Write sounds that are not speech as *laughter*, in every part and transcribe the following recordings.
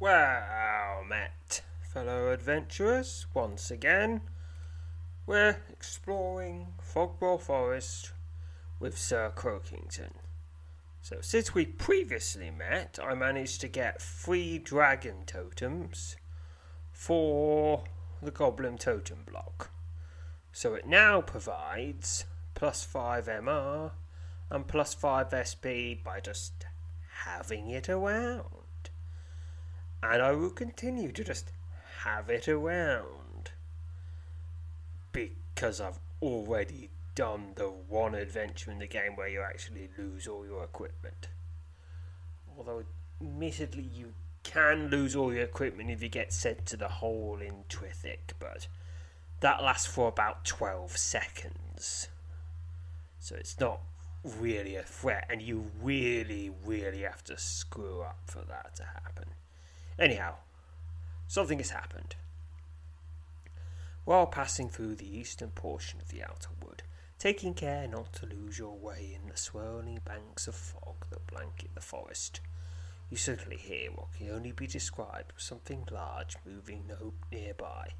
Well met, fellow adventurers, once again. We're exploring Fogbough Forest with Sir Croakington. So, since we previously met, I managed to get three dragon totems for the Goblin Totem block. So, it now provides plus 5 MR and plus 5 SP by just having it around and I will continue to just have it around because I've already done the one adventure in the game where you actually lose all your equipment. Although, admittedly, you can lose all your equipment if you get sent to the hole in Trithik, but that lasts for about 12 seconds. So it's not really a threat, and you really, really have to screw up for that to happen. Anyhow, something has happened. While passing through the eastern portion of the outer wood, taking care not to lose your way in the swirling banks of fog that blanket the forest, you suddenly hear what can only be described as something large moving no nearby,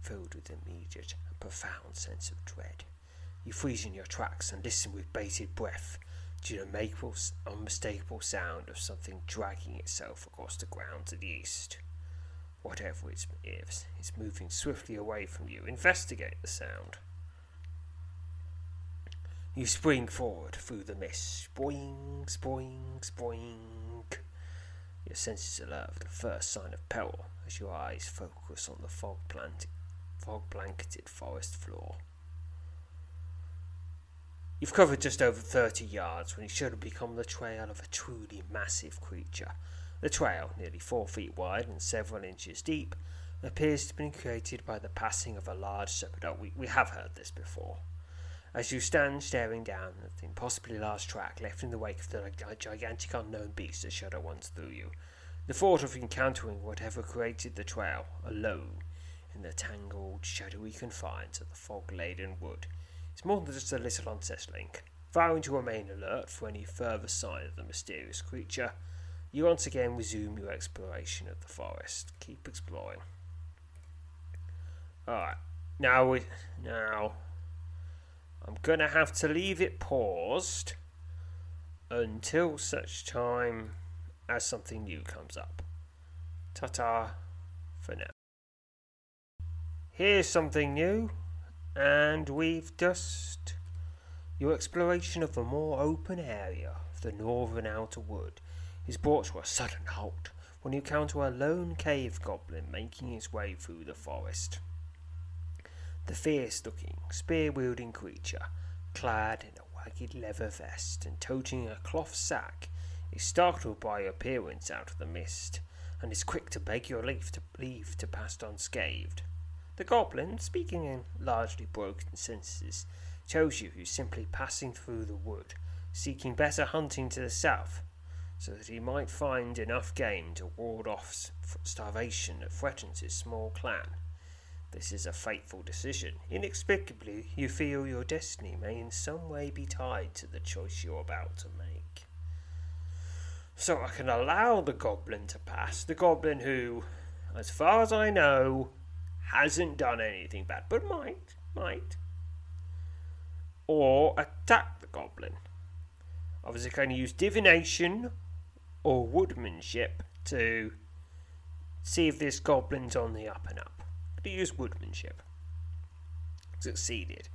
filled with immediate and profound sense of dread. You freeze in your tracks and listen with bated breath to the unmistakable sound of something dragging itself across the ground to the east. Whatever it is, it's moving swiftly away from you. Investigate the sound. You spring forward through the mist. Boing, boing, boing. Your senses alert for the first sign of peril as your eyes focus on the fog, plant- fog blanketed forest floor. You've covered just over 30 yards when you should have become the trail of a truly massive creature. The trail, nearly four feet wide and several inches deep, appears to have been created by the passing of a large. Oh, we, we have heard this before. As you stand staring down at the impossibly large track left in the wake of the gigantic unknown beast that shudder once through you, the thought of encountering whatever created the trail, alone, in the tangled, shadowy confines of the fog laden wood, it's more than just a little unsettling. Vowing to remain alert for any further sign of the mysterious creature, you once again resume your exploration of the forest. Keep exploring. Alright, now we now I'm gonna have to leave it paused until such time as something new comes up. Ta ta for now. Here's something new and we've just your exploration of a more open area of the northern outer wood is brought to a sudden halt when you encounter a lone cave goblin making his way through the forest. The fierce looking, spear wielding creature, clad in a ragged leather vest and toting a cloth sack, is startled by your appearance out of the mist and is quick to beg your leave to, leave to pass unscathed. The goblin, speaking in largely broken sentences, tells you he's simply passing through the wood, seeking better hunting to the south, so that he might find enough game to ward off starvation that threatens his small clan. This is a fateful decision. Inexplicably, you feel your destiny may in some way be tied to the choice you're about to make. So I can allow the goblin to pass, the goblin who, as far as I know, hasn't done anything bad, but might, might. Or attack the goblin. Obviously, can use divination or woodmanship to see if this goblin's on the up and up. But he used woodmanship. Succeeded.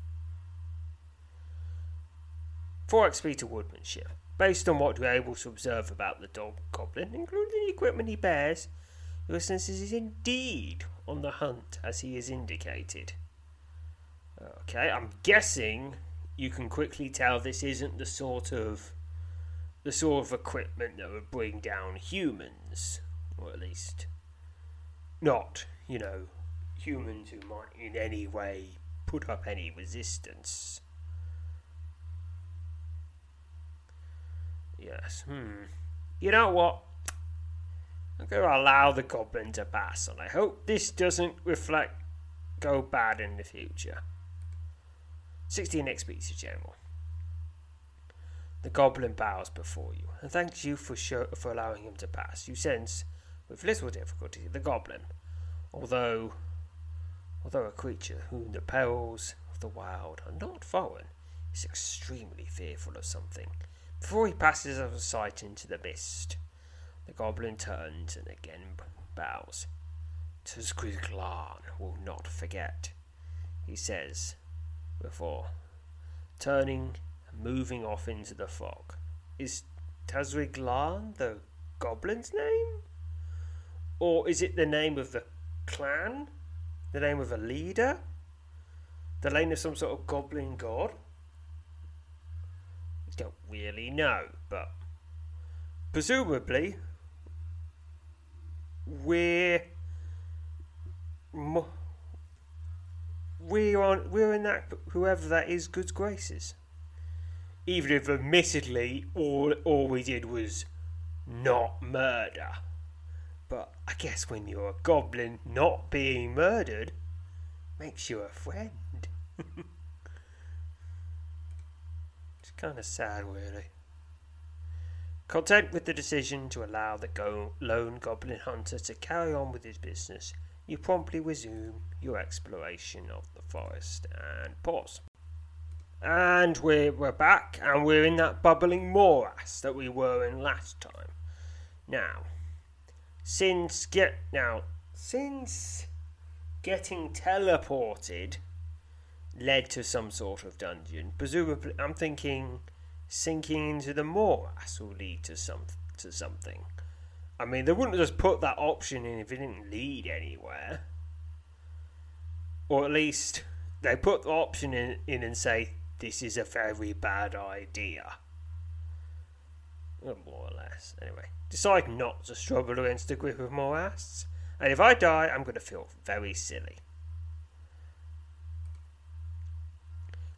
4 XP to woodmanship. Based on what we're able to observe about the dog goblin, including the equipment he bears, your senses is indeed on the hunt as he is indicated. Okay, I'm guessing you can quickly tell this isn't the sort of the sort of equipment that would bring down humans, or at least not, you know, humans who might in any way put up any resistance. Yes, hmm. You know what? I'm going to allow the goblin to pass, and I hope this doesn't reflect go bad in the future. 16 XP to General. The goblin bows before you and thanks you for for allowing him to pass. You sense, with little difficulty the goblin, although although a creature whom the perils of the wild are not foreign, is extremely fearful of something. Before he passes out of sight into the mist, the goblin turns and again bows. Tazgrizglan will not forget, he says, before turning and moving off into the fog. Is Tazriglan the goblin's name? Or is it the name of the clan? The name of a leader? The name of some sort of goblin god? We don't really know, but presumably we're we're on we're in that whoever that is good graces. Even if admittedly all all we did was not murder. But I guess when you're a goblin not being murdered makes you a friend. *laughs* it's kind of sad, really. Content with the decision to allow the go- lone goblin hunter to carry on with his business, you promptly resume your exploration of the forest and pause. And we're, we're back, and we're in that bubbling morass that we were in last time. Now, since get now since getting teleported led to some sort of dungeon, presumably I'm thinking sinking into the morass will lead to some to something. I mean, they wouldn't just put that option in if it didn't lead anywhere. Or at least they put the option in, in and say, this is a very bad idea. More or less. Anyway, decide not to struggle against a grip of morass. And if I die, I'm going to feel very silly.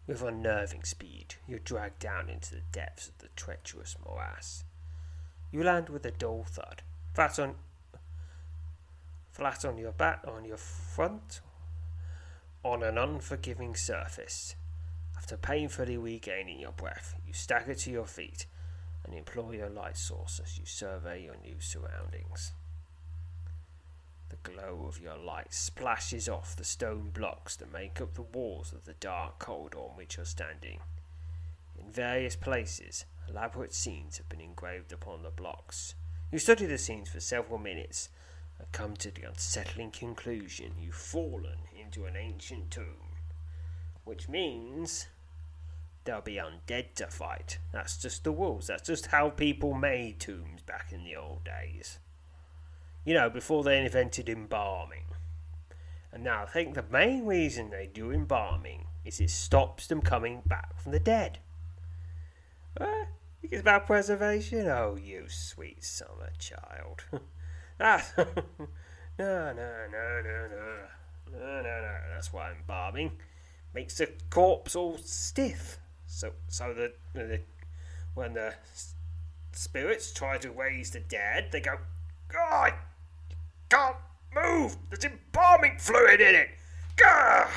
With unnerving speed, you're dragged down into the depths of the treacherous morass. You land with a dull thud, flat on, flat on your back, on your front, on an unforgiving surface. After painfully regaining your breath, you stagger to your feet and employ your light source as you survey your new surroundings. The glow of your light splashes off the stone blocks that make up the walls of the dark corridor on which you're standing. In various places, elaborate scenes have been engraved upon the blocks. You study the scenes for several minutes and come to the unsettling conclusion you've fallen into an ancient tomb. Which means there'll be undead to fight. That's just the rules. That's just how people made tombs back in the old days. You know, before they invented embalming. And now I think the main reason they do embalming is it stops them coming back from the dead. Uh, it's about preservation? Oh, you sweet summer child. *laughs* ah, *laughs* no, no, no, no, no. No, no, no. That's why embalming makes the corpse all stiff. So, so that the, when the spirits try to raise the dead, they go, God, can't move. There's embalming fluid in it. Gah!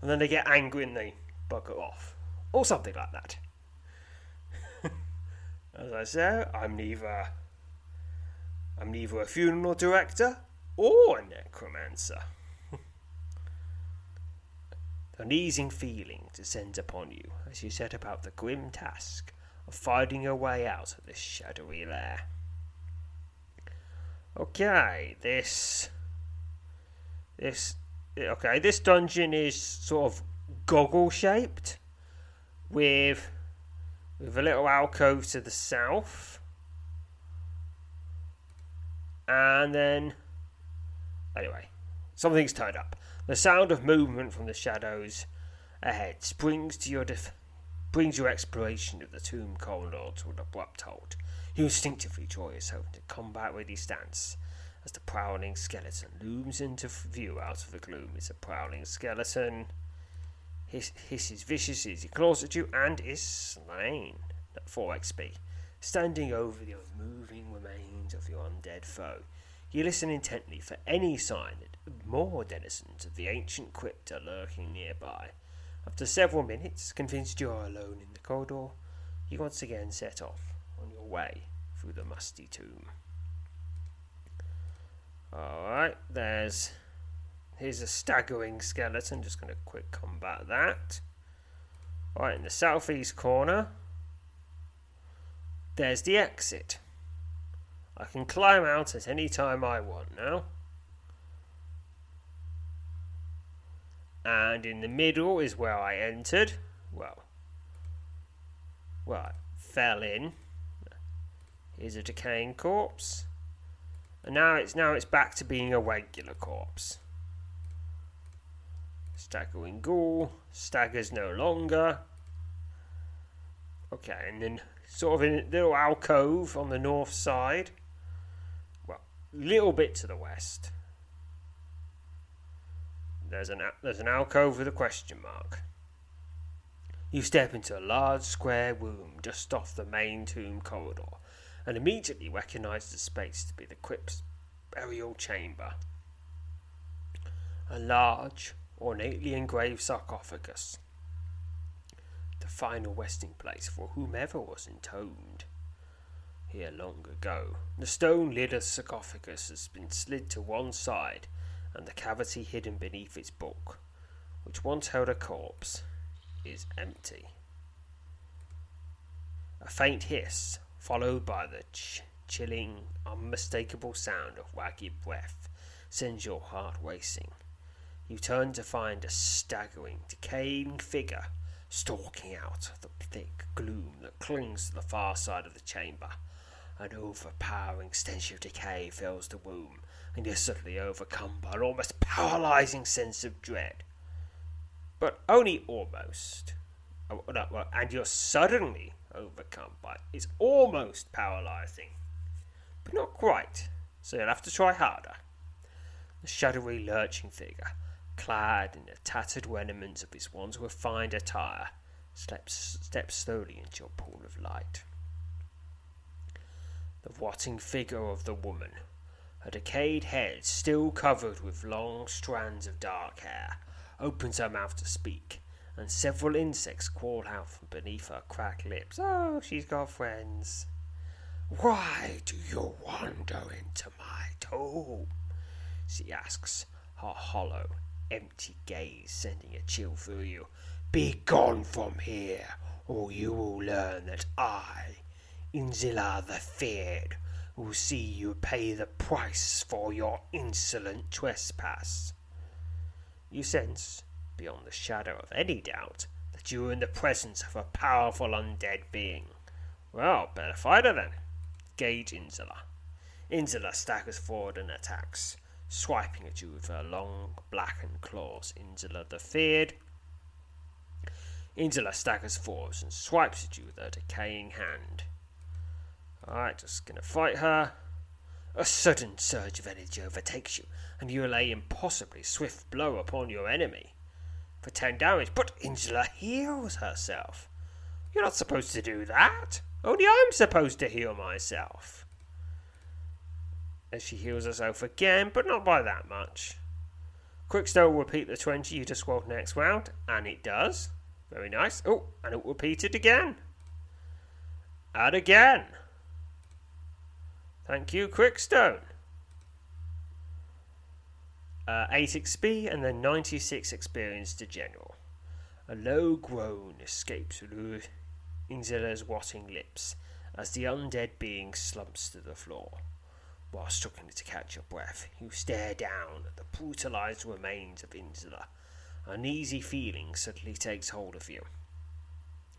And then they get angry and they bugger off, or something like that. *laughs* As I say, I'm neither I'm neither a funeral director or a necromancer. *laughs* An easing feeling descends upon you as you set about the grim task of finding your way out of this shadowy lair. Okay, this. This. Okay, this dungeon is sort of goggle shaped with with a little alcove to the south. And then anyway, something's turned up. The sound of movement from the shadows ahead springs to your def- brings your exploration of the tomb corridor to an abrupt halt. You instinctively draw yourself into combat ready stance as the prowling skeleton looms into view out of the gloom. It's a prowling skeleton. Hiss, hisses viciously as he claws at you and is slain at 4 XP. Standing over the unmoving remains of your undead foe, you listen intently for any sign that more denizens of the ancient crypt are lurking nearby. After several minutes, convinced you are alone in the corridor, you once again set off on your way through the musty tomb. Alright, there's here's a staggering skeleton. Just going to quick combat that. Right in the southeast corner, there's the exit. I can climb out at any time I want now. And in the middle is where I entered. Well, well, I fell in. Here's a decaying corpse. And now it's now it's back to being a regular corpse. Staggering ghoul. Staggers no longer. Okay, and then sort of in a little alcove on the north side. Well, little bit to the west. There's an there's an alcove with a question mark. You step into a large square room just off the main tomb corridor, and immediately recognized the space to be the crypt's burial chamber. A large, ornately engraved sarcophagus, the final resting place for whomever was entombed here long ago. The stone lid of the sarcophagus has been slid to one side, and the cavity hidden beneath its bulk, which once held a corpse, is empty. A faint hiss, followed by the ch- chilling, unmistakable sound of ragged breath, sends your heart racing. You turn to find a staggering, decaying figure stalking out of the thick gloom that clings to the far side of the chamber. An overpowering stench of decay fills the room, and you're suddenly overcome by an almost paralyzing sense of dread. But only almost. Oh, and you're suddenly overcome by it's almost paralyzing, but not quite. So you'll have to try harder. The shadowy, lurching figure, clad in the tattered remnants of his once refined attire, steps, steps slowly into your pool of light. The rotting figure of the woman, her decayed head still covered with long strands of dark hair, opens her mouth to speak, and several insects crawl out from beneath her cracked lips. Oh, she's got friends. Why do you wander into my tomb? She asks, her hollow, empty gaze sending a chill through you. Be gone from here, or you will learn that I, Inzilla the Feared, will see you pay the price for your insolent trespass. You sense, beyond the shadow of any doubt, that you are in the presence of a powerful undead being. Well, better fight her then. Gauge Inzilla. Inzilla staggers forward and attacks, swiping at you with her long, blackened claws. Inzilla the Feared. Inzilla staggers forward and swipes at you with her decaying hand. Alright, just gonna fight her. A sudden surge of energy overtakes you, and you lay impossibly swift blow upon your enemy. For ten damage, but Inzilla heals herself. You're not supposed to do that. Only I'm supposed to heal myself. As she heals herself again, but not by that much. Quickstone will repeat the 20 you just rolled next round, and it does. Very nice. Oh, and it will repeat it again. And again. Thank you, Quickstone. Uh, 8 XP and then 96 experience to general. A low groan escapes Inzilla's rotting lips as the undead being slumps to the floor. While struggling to catch your breath, you stare down at the brutalized remains of Inzilla. An uneasy feeling suddenly takes hold of you.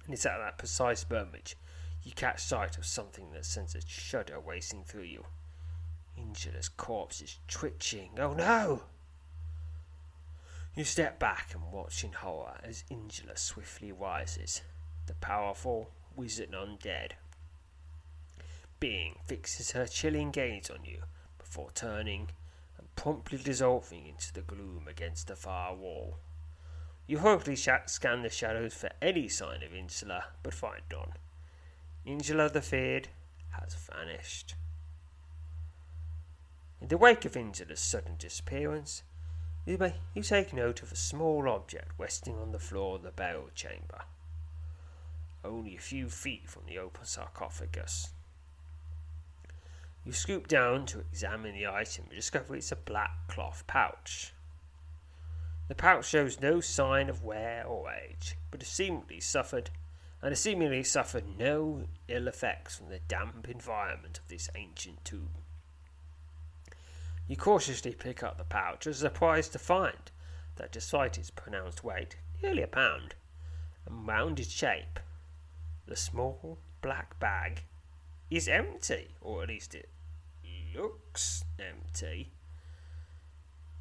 And it's at that precise moment you catch sight of something that sends a shudder racing through you. Inzilla's corpse is twitching. Oh no! You step back and watch in horror as Inzilla swiftly rises. The powerful, wizard undead being fixes her chilling gaze on you before turning and promptly dissolving into the gloom against the far wall. You hurriedly scan the shadows for any sign of Inzilla, but find none. Inzilla the Feared has vanished. In the wake of Inzilla's sudden disappearance, you, may, you take note of a small object resting on the floor of the burial chamber, only a few feet from the open sarcophagus. You scoop down to examine the item and discover it's a black cloth pouch. The pouch shows no sign of wear or age, but has seemingly suffered and has seemingly suffered no ill effects from the damp environment of this ancient tomb. You cautiously pick up the pouch, surprised to find that despite its pronounced weight, nearly a pound, and rounded shape, the small black bag is empty, or at least it looks empty.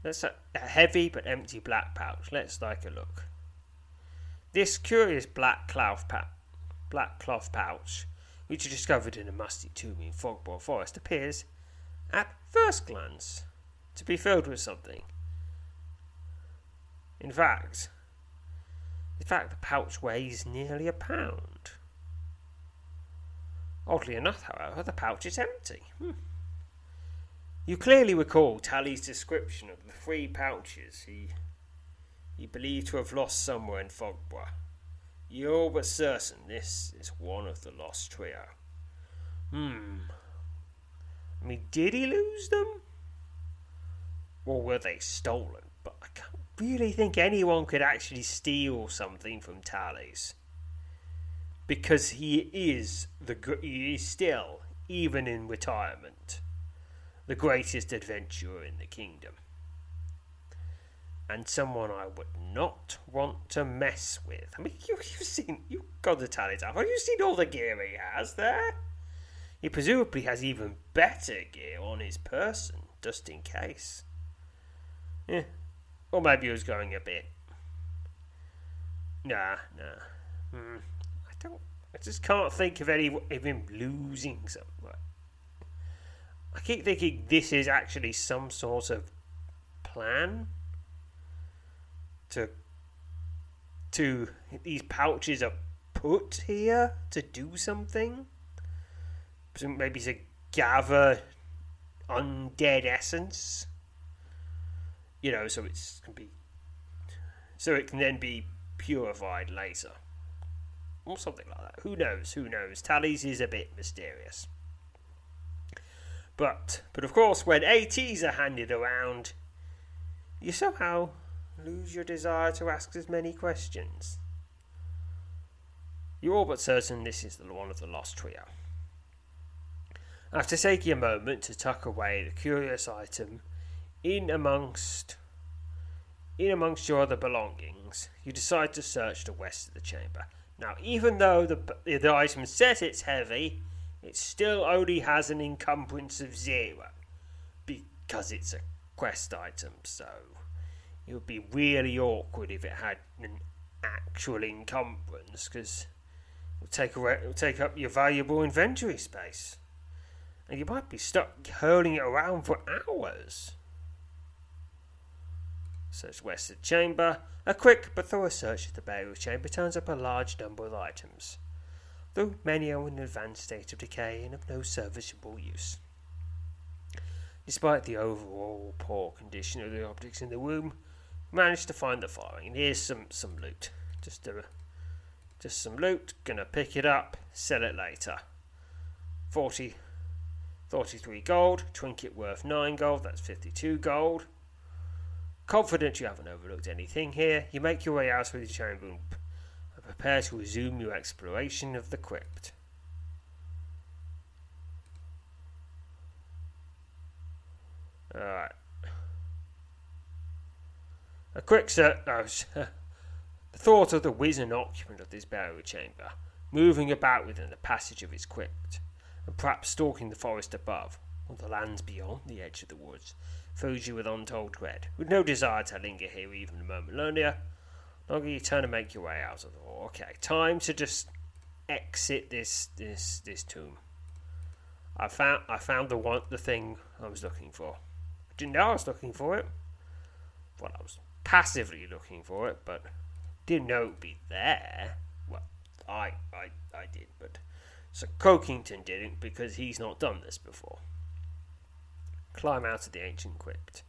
That's a, a heavy but empty black pouch. Let's take a look. This curious black cloth, pa- black cloth pouch, which you discovered in a musty tomb in Fogbough Forest, appears, at first glance, to be filled with something. In fact, in fact, the pouch weighs nearly a pound. Oddly enough, however, the pouch is empty. Hmm. You clearly recall Tallys' description of the three pouches he he believed to have lost somewhere in Fogbough. You're but certain this is one of the lost trio. Hmm. I mean, did he lose them? Or were they stolen? But I can't really think anyone could actually steal something from Tallys because he is the he is still even in retirement the greatest adventurer in the kingdom and someone I would not want to mess with. I mean, *laughs* you, have seen, you've got the up. Have you seen all the gear he has there? He presumably has even better gear on his person, just in case. Yeah. Or maybe he was going a bit. Nah, nah. Hmm. I just can't think of any of him losing something. I keep thinking this is actually some sort of plan to to these pouches are put here to do something. Maybe to gather undead essence. You know, so it's can be so it can then be purified later or something like that. Who knows? Who knows? Tallys is a bit mysterious. But, but of course, when ATs are handed around, you somehow lose your desire to ask as many questions. You're all but certain this is the one of the lost trio. After taking a moment to tuck away the curious item in amongst in amongst your other belongings, you decide to search the west of the chamber. Now, even though the, the item says it's heavy, it still only has an encumbrance of zero because it's a quest item. So it would be really awkward if it had an actual encumbrance because take away, it'll take up your valuable inventory space, and you might be stuck hurling it around for hours. Search Western Chamber. A quick but thorough search of the burial chamber turns up a large number of items, though many are in an advanced state of decay and of no serviceable use. Despite the overall poor condition of the objects in the room, managed to find the following. Here's some, some loot. Just a, just some loot. Gonna pick it up, sell it later. 40, 43 gold. Trinket worth 9 gold. That's 52 gold. Confident you haven't overlooked anything here, you make your way out of the chamber and prepare to resume your exploration of the crypt. Alright. A quick search. *laughs* No, the thought of the wizened occupant of this burial chamber, moving about within the passage of its crypt, and perhaps stalking the forest above, or the lands beyond the edge of the woods, fills you with untold dread, with no desire to linger here even a moment longer. Longer you turn and make your way out of the hall. Okay, time to just exit this this this tomb. I found I found the one the thing I was looking for. I didn't know I was looking for it. Well, I was passively looking for it, but didn't know it'd be there. Well, I I I did, but so Croakington didn't because he's not done this before climb out of the ancient crypt.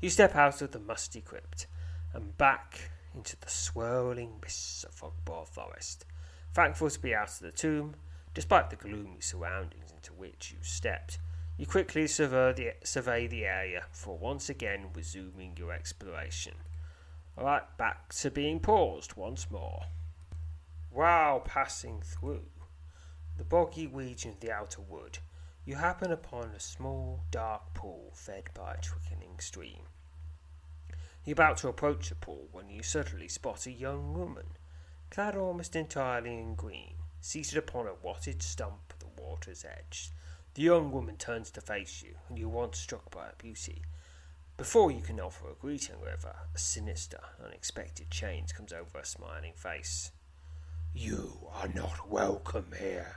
You step out of the musty crypt and back into the swirling mists of Fogbough Forest, thankful to be out of the tomb, despite the gloomy surroundings into which you stepped. You quickly survey the, survey the area for once again resuming your exploration. Alright, back to being paused once more. While passing through the boggy region of the outer wood, you happen upon a small, dark pool fed by a trickling stream. You're about to approach the pool when you suddenly spot a young woman, clad almost entirely in green, seated upon a watted stump at the water's edge. The young woman turns to face you, and you're once struck by her beauty. Before you can offer a greeting, however, a sinister, unexpected change comes over her smiling face. You are not welcome here,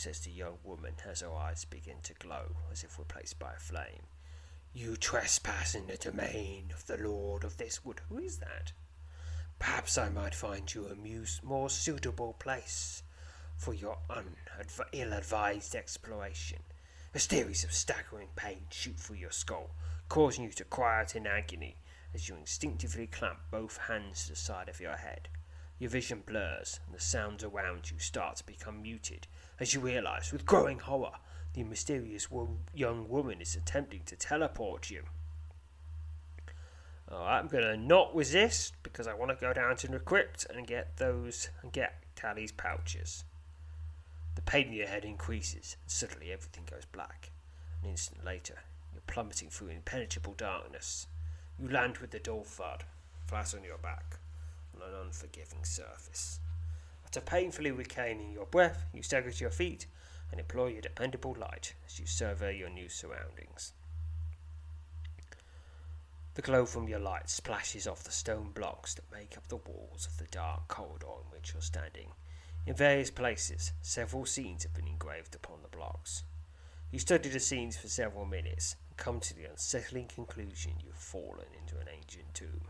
says the young woman as her eyes begin to glow as if replaced by a flame. You trespass in the domain of the lord of this wood. Who is that? Perhaps I might find you a more suitable place for your ill advised exploration. A series of staggering pains shoot through your skull, causing you to cry out in agony as you instinctively clamp both hands to the side of your head. Your vision blurs, and the sounds around you start to become muted as you realize, with growing horror, the mysterious wo- young woman is attempting to teleport you. Alright, I'm gonna not resist because I want to go down to the crypt and get those and get Tallys' pouches. The pain in your head increases, and suddenly everything goes black. An instant later, you're plummeting through impenetrable darkness. You land with the dull thud, flat on your back, on an unforgiving surface. After painfully reclaiming your breath, you stagger to your feet and employ your dependable light as you survey your new surroundings. The glow from your light splashes off the stone blocks that make up the walls of the dark corridor in which you're standing. In various places, several scenes have been engraved upon the blocks. You study the scenes for several minutes and come to the unsettling conclusion you've fallen into an ancient tomb.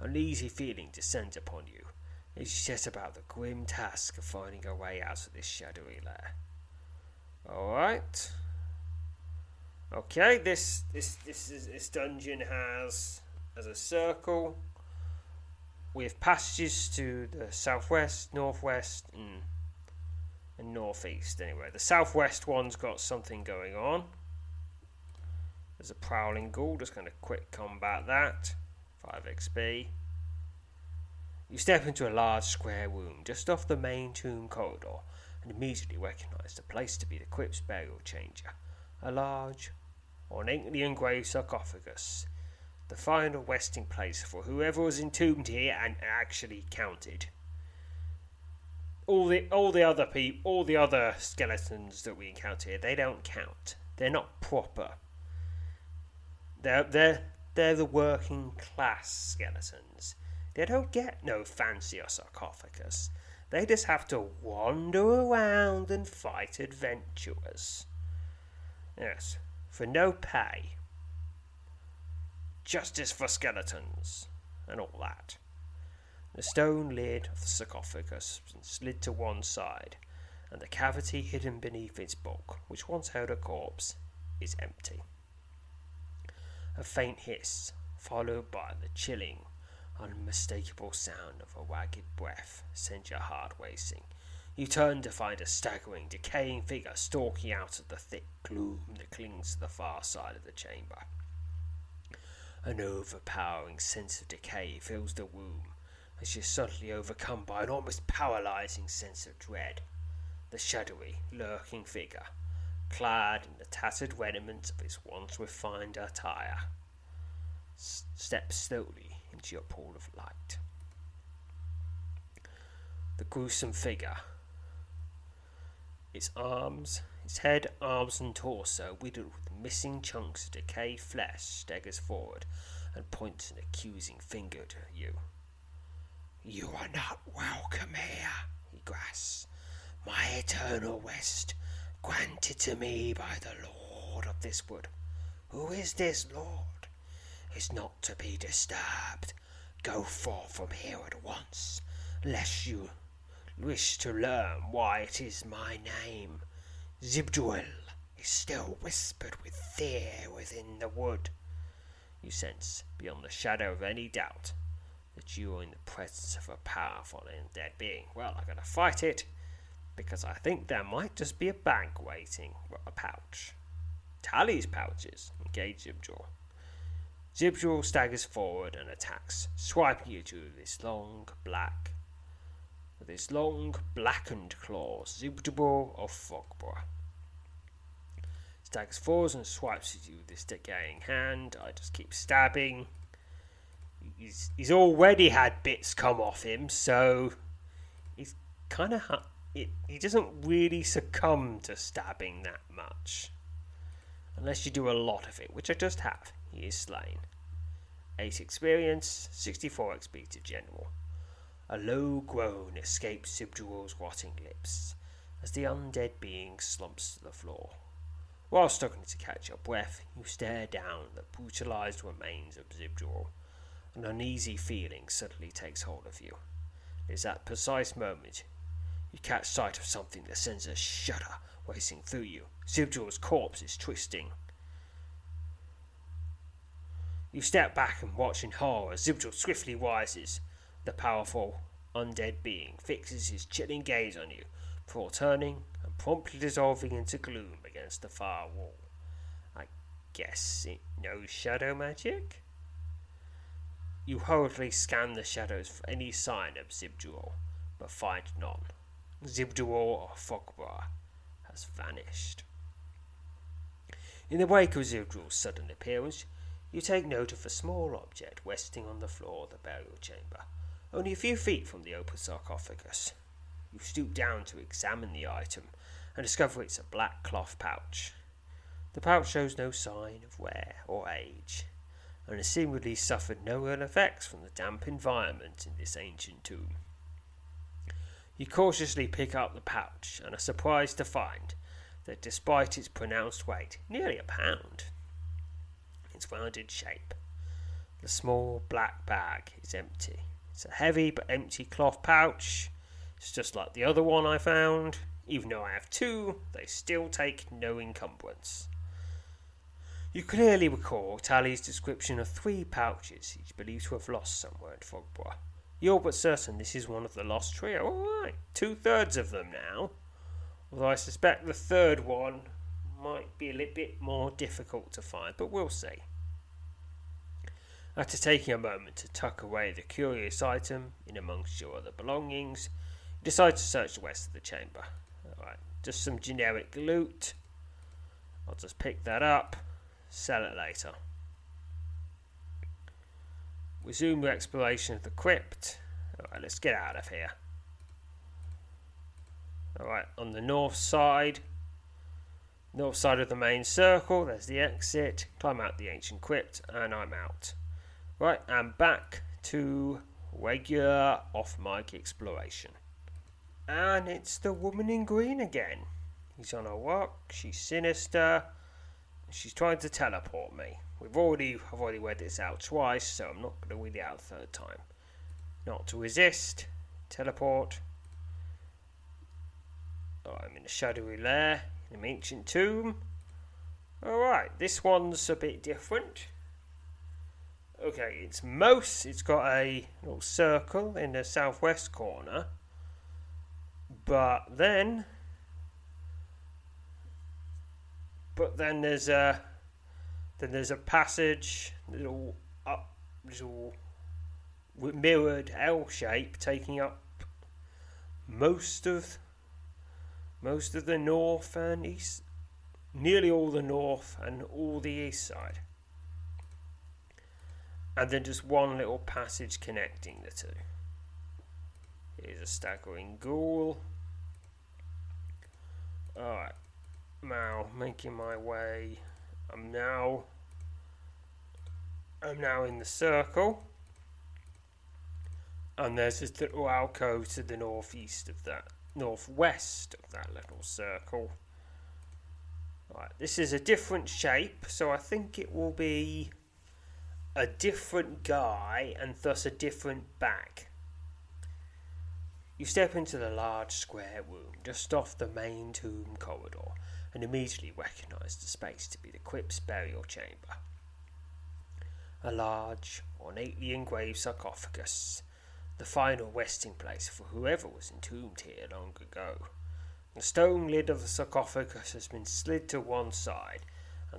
An uneasy feeling descends upon you you set about the grim task of finding a way out of this shadowy lair. Alright. Okay, this this this is this dungeon has as a circle with passages to the southwest, northwest, and and northeast. Anyway, the southwest one's got something going on. There's a prowling ghoul. Just going to quick combat that. Five XP. You step into a large square room just off the main tomb corridor and immediately recognize the place to be the crypt's burial chamber. A large, ornately engraved sarcophagus, the final resting place for whoever was entombed here and actually counted. All the all the other people, all the other skeletons that we encounter here, they don't count. They're not proper. They're they're they're the working class skeletons. They don't get no fancier sarcophagus. They just have to wander around and fight adventurers. Yes, for no pay. Justice for skeletons, and all that. The stone lid of the sarcophagus slid to one side, and the cavity hidden beneath its bulk, which once held a corpse, is empty. A faint hiss, followed by the chilling, unmistakable sound of a ragged breath, sends your heart racing. You turn to find a staggering, decaying figure stalking out of the thick gloom that clings to the far side of the chamber. An overpowering sense of decay fills the room as you're suddenly overcome by an almost paralyzing sense of dread. The shadowy, lurking figure, clad in the tattered remnants of his once refined attire, s- steps slowly into your pool of light. The gruesome figure, its arms, its head, arms, and torso riddled with missing chunks of decayed flesh, staggers forward and points an accusing finger to you. You are not welcome here, he grasps. My eternal rest, granted to me by the Lord of this wood. Who is this Lord? Is not to be disturbed. Go forth from here at once, lest you wish to learn why it is my name. Zibduel is still whispered with fear within the wood. You sense, beyond the shadow of any doubt, that you are in the presence of a powerful and dead being. Well, I'm going to fight it because I think there might just be a bank waiting for a pouch. Tallys' pouches, engaged Zibjor. Zibjor staggers forward and attacks, swiping you with his long black with his long blackened claws, Zibjor of Fogbough. Staggers forwards and swipes at you with his decaying hand. I just keep stabbing. He's he's already had bits come off him, so he's kind of ha- he doesn't really succumb to stabbing that much, unless you do a lot of it, which I just have. He is slain. 8 experience, 64 XP to general. A low groan escapes Zibjor's rotting lips as the undead being slumps to the floor. While struggling to catch your breath, you stare down the brutalized remains of Zibjor. An uneasy feeling suddenly takes hold of you. It is that precise moment you catch sight of something that sends a shudder racing through you. Zibjor's corpse is twisting. You step back and watch in horror as Zibjor swiftly rises. The powerful undead being fixes his chilling gaze on you before turning and promptly dissolving into gloom against the far wall. I guess it knows shadow magic? You hurriedly scan the shadows for any sign of Zibjor, but find none. Zibjor or Fogbough has vanished. In the wake of Zibjor's sudden appearance, you take note of a small object resting on the floor of the burial chamber, only a few feet from the open sarcophagus. You stoop down to examine the item and discover it's a black cloth pouch. The pouch shows no sign of wear or age, and has seemingly suffered no ill effects from the damp environment in this ancient tomb. You cautiously pick up the pouch and are surprised to find that despite its pronounced weight, nearly a pound, its rounded shape, the small black bag is empty. It's a heavy but empty cloth pouch. It's just like the other one I found. Even though I have two, they still take no encumbrance. You clearly recall Tallys' description of three pouches he's believed to have lost somewhere in Fogbough. You're but certain this is one of the lost trio. All right, two thirds of them now. Although I suspect the third one might be a little bit more difficult to find, but we'll see. After taking a moment to tuck away the curious item in amongst your other belongings, you decide to search the rest of the chamber. Alright, just some generic loot. I'll just pick that up, sell it later. Resume your exploration of the crypt. Alright, let's get out of here. Alright, on the north side, north side of the main circle, there's the exit. Climb out the ancient crypt, and I'm out. Right, I'm back to regular off mic exploration. And it's the woman in green again. He's on a walk, she's sinister, she's trying to teleport me. We've already I've already read this out twice, so I'm not gonna read it out a third time. Not to resist, teleport. Oh, I'm in a shadowy lair, in an ancient tomb. Alright, this one's a bit different. Okay, it's most. It's got a little circle in the southwest corner. But then. But then there's a. Then there's a passage, little up, little mirrored L shape taking up most of most of the north and east, nearly all the north and all the east side and then just one little passage connecting the two. Here's a staggering ghoul. Alright, now making my way. I'm now. I'm now in the circle. And there's this little alcove to the northeast of that, northwest of that little circle. Right, this is a different shape, so I think it will be a different guy and thus a different back. You step into the large square room just off the main tomb corridor and immediately recognize the space to be the crypt's burial chamber. A large, ornately engraved sarcophagus, the final resting place for whoever was entombed here long ago. The stone lid of the sarcophagus has been slid to one side,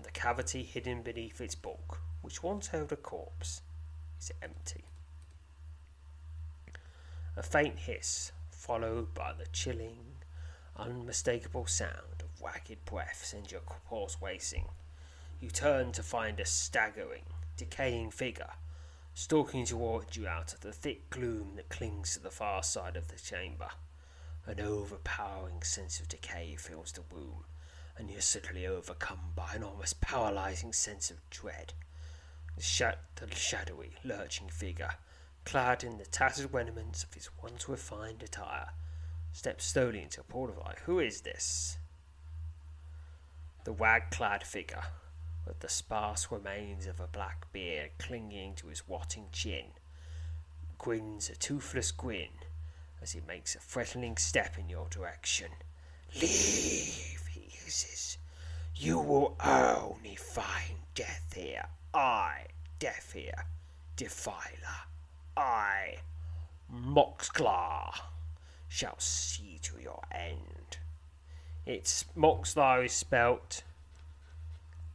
and the cavity hidden beneath its bulk, which once held a corpse, is empty. A faint hiss, followed by the chilling, unmistakable sound of ragged breath, sends your pulse racing. You turn to find a staggering, decaying figure stalking towards you out of the thick gloom that clings to the far side of the chamber. An overpowering sense of decay fills the room, and you're suddenly overcome by an almost paralyzing sense of dread. The, sh- the shadowy, lurching figure, clad in the tattered remnants of his once refined attire, steps slowly into a port of light. Who is this? The wag clad figure, with the sparse remains of a black beard clinging to his rotting chin, grins a toothless grin as he makes a threatening step in your direction. Leave, You will only find death here. I, death here. Defiler. I, Moxclar, shall see to your end. It's Moxlar is spelt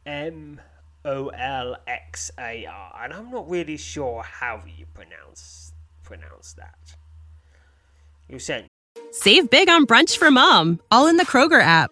M O L X A R, and I'm not really sure how you pronounce pronounce that. You said Save big on brunch for mom, all in the Kroger app.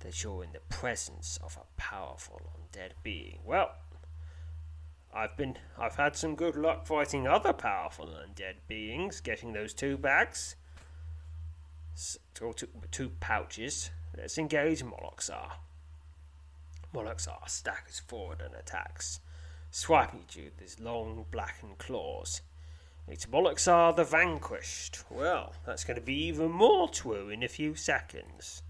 that you're in the presence of a powerful undead being. Well, I've been I've had some good luck fighting other powerful undead beings, getting those two bags. Or two, two pouches. Let's engage Moloxar. Moloxar staggers forward and attacks, swiping at you with his long blackened claws. It's Moloxar the Vanquished. Well, that's going to be even more true in a few seconds.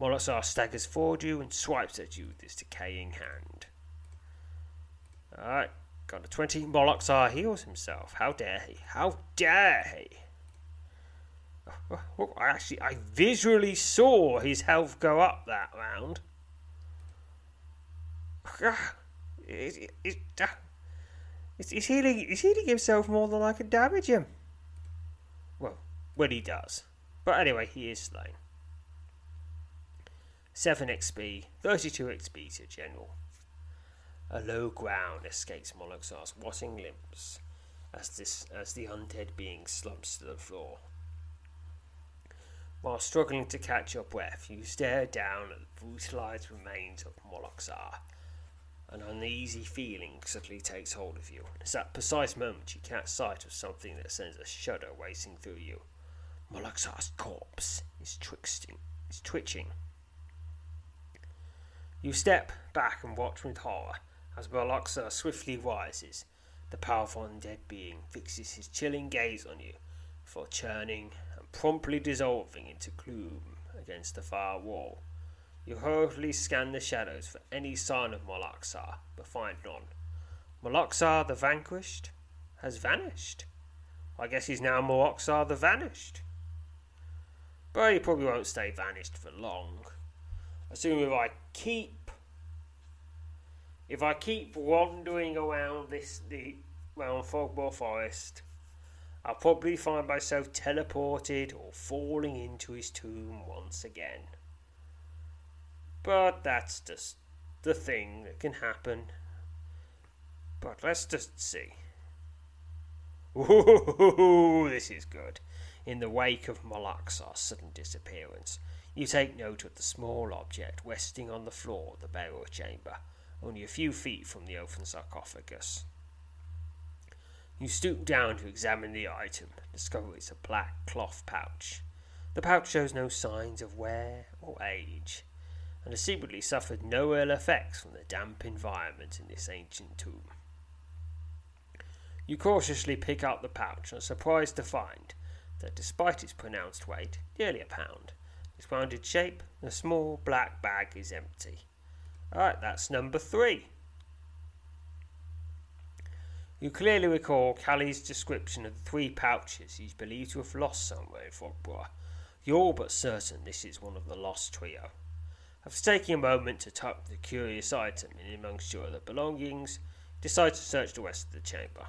Moloxar staggers forward you and swipes at you with his decaying hand. Alright, got a 20. Moloxar heals himself. How dare he? How dare he? *laughs* Oh, I actually, I visually saw his health go up that round. *sighs* Uh, he's healing. He's healing himself more than I can damage him. Well, when he does. But anyway, he is slain. 7 XP, 32 XP to general. A low growl escapes Moloxar's rotting limbs as this as the undead being slumps to the floor. While struggling to catch your breath, you stare down at the brutalized remains of Moloxar. An uneasy feeling suddenly takes hold of you. It's that precise moment you catch sight of something that sends a shudder racing through you. Moloxar's corpse is twixting, is twitching. You step back and watch with horror as Moloxar swiftly rises. The powerful undead being fixes his chilling gaze on you before churning and promptly dissolving into gloom against the far wall. You hurriedly scan the shadows for any sign of Moloxar, but find none. Moloxar the Vanquished has vanished. I guess he's now Moloxar the Vanished. But he probably won't stay vanished for long. Assume if I keep if I keep wandering around this the around Fogbough Forest I'll probably find myself teleported or falling into his tomb once again. But that's just the thing that can happen. But let's just see. Ooh, *laughs* this is good. In the wake of Moloxar's sudden disappearance, you take note of the small object resting on the floor of the burial chamber, only a few feet from the open sarcophagus. You stoop down to examine the item discover it's a black cloth pouch. The pouch shows no signs of wear or age, and has seemingly suffered no ill effects from the damp environment in this ancient tomb. You cautiously pick up the pouch and are surprised to find that despite its pronounced weight, nearly a pound, its rounded shape, the small black bag is empty. Alright, that's number three. You clearly recall Tallys' description of the three pouches he's believed to have lost somewhere in Fogbough. You're all but certain this is one of the lost trio. After taking a moment to tuck the curious item in amongst your other belongings, decide to search the rest of the chamber.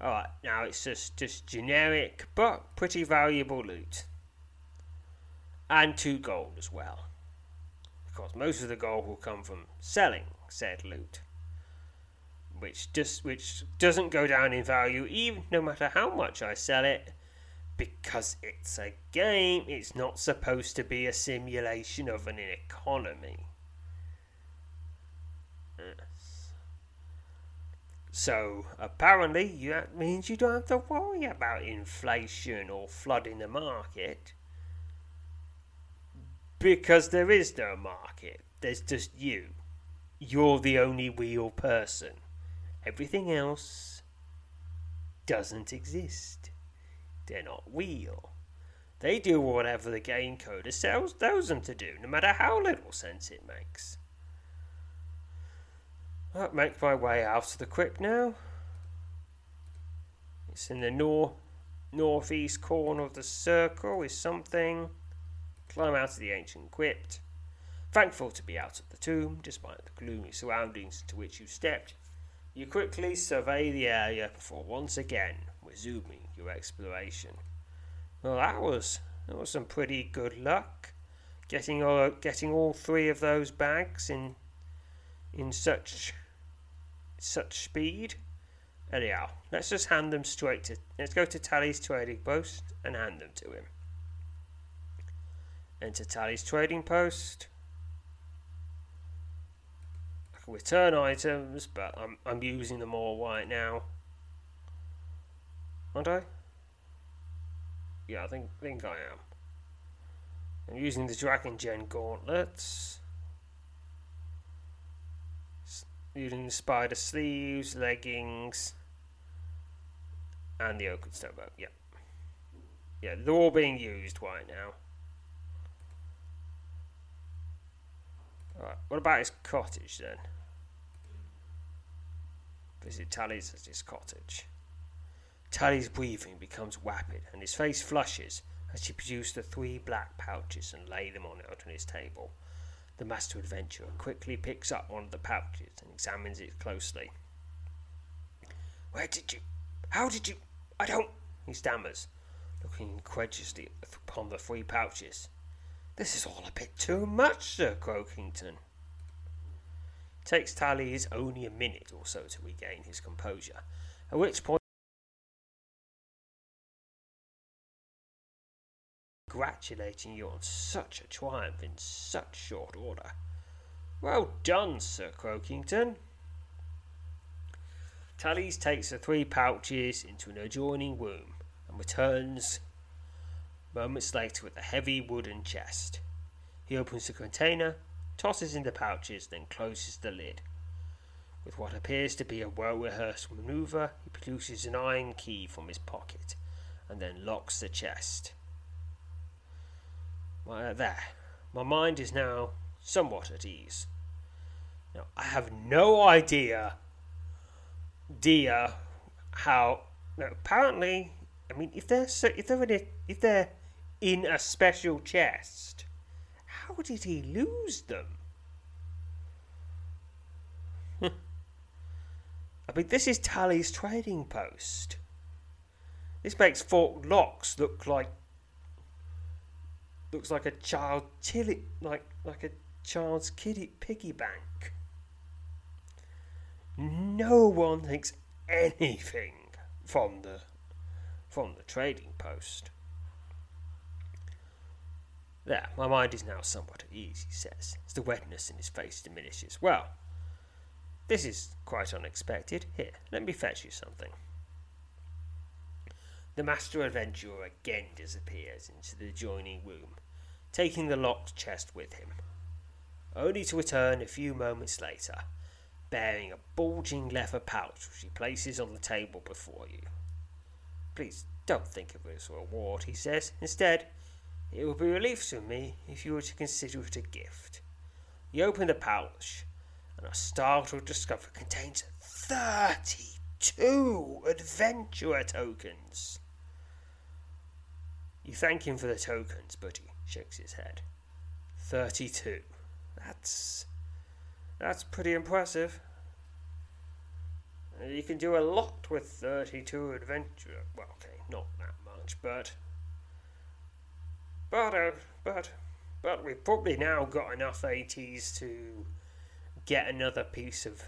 Alright, now it's just, just generic but pretty valuable loot. And two gold as well. Because most of the gold will come from selling said loot which just which doesn't go down in value even no matter how much I sell it because it's a game. It's not supposed to be a simulation of an economy. So apparently that means you don't have to worry about inflation or flooding the market because there is no market there's just you you're the only real person Everything else doesn't exist. They're not real. They do whatever the game coder tells, them to do, no matter how little sense it makes. I'll make my way out of the crypt now. It's in the nor- northeast corner of the circle, is something. Climb out of the ancient crypt. Thankful to be out of the tomb, despite the gloomy surroundings into which you stepped, you quickly survey the area before once again resuming your exploration. Well, that was that was some pretty good luck, getting all getting all three of those bags in in such such speed. Anyhow, let's just hand them straight to. Let's go to Tallys' trading post and hand them to him. Enter Tallys' trading post I can return items, but I'm I'm using them all right now. Aren't I? Yeah, I think think I am. I'm using the Dragon Gem gauntlets. Using the spider sleeves, leggings, and the oak and stone bow. Yeah. Yeah, they're all being used right now. What about his cottage then? Visit Tallys at his cottage. Tallys' breathing becomes rapid and his face flushes as he produces the three black pouches and lay them on out on his table. The master adventurer quickly picks up one of the pouches and examines it closely. Where did you? How did you? I don't. He stammers, looking incredulously upon the three pouches. This is all a bit too much, Sir Croakington. Takes Tallys only a minute or so to regain his composure, at which point congratulating you on such a triumph in such short order. Well done, Sir Croakington. Tallys takes the three pouches into an adjoining room and returns moments later with a heavy wooden chest. He opens the container tosses in the pouches, then closes the lid. With what appears to be a well rehearsed maneuver, he produces an iron key from his pocket and then locks the chest. Uh, there. My mind is now somewhat at ease. Now, I have no idea, dear, how. Now, apparently, I mean, if they're so, if they're in a, if they're in a special chest, how did he lose them? *laughs* I mean, this is Tallys' trading post. This makes Fort Knox look like looks like a child chili like like a child's kiddie piggy bank. No one thinks anything from the from the trading post. There, my mind is now somewhat at ease, he says, as the wetness in his face diminishes. Well, this is quite unexpected. Here, let me fetch you something. The master adventurer again disappears into the adjoining room, taking the locked chest with him, only to return a few moments later, bearing a bulging leather pouch which he places on the table before you. Please don't think of it as a reward, he says. Instead, It would be a relief to me if you were to consider it a gift. You open the pouch, and are startled to discover it contains thirty-two adventurer tokens. You thank him for the tokens, but he shakes his head. Thirty-two. That's that's pretty impressive. You can do a lot with thirty-two adventure. Well, okay, not that much, but but, uh, but, but we've probably now got enough ATs to get another piece of,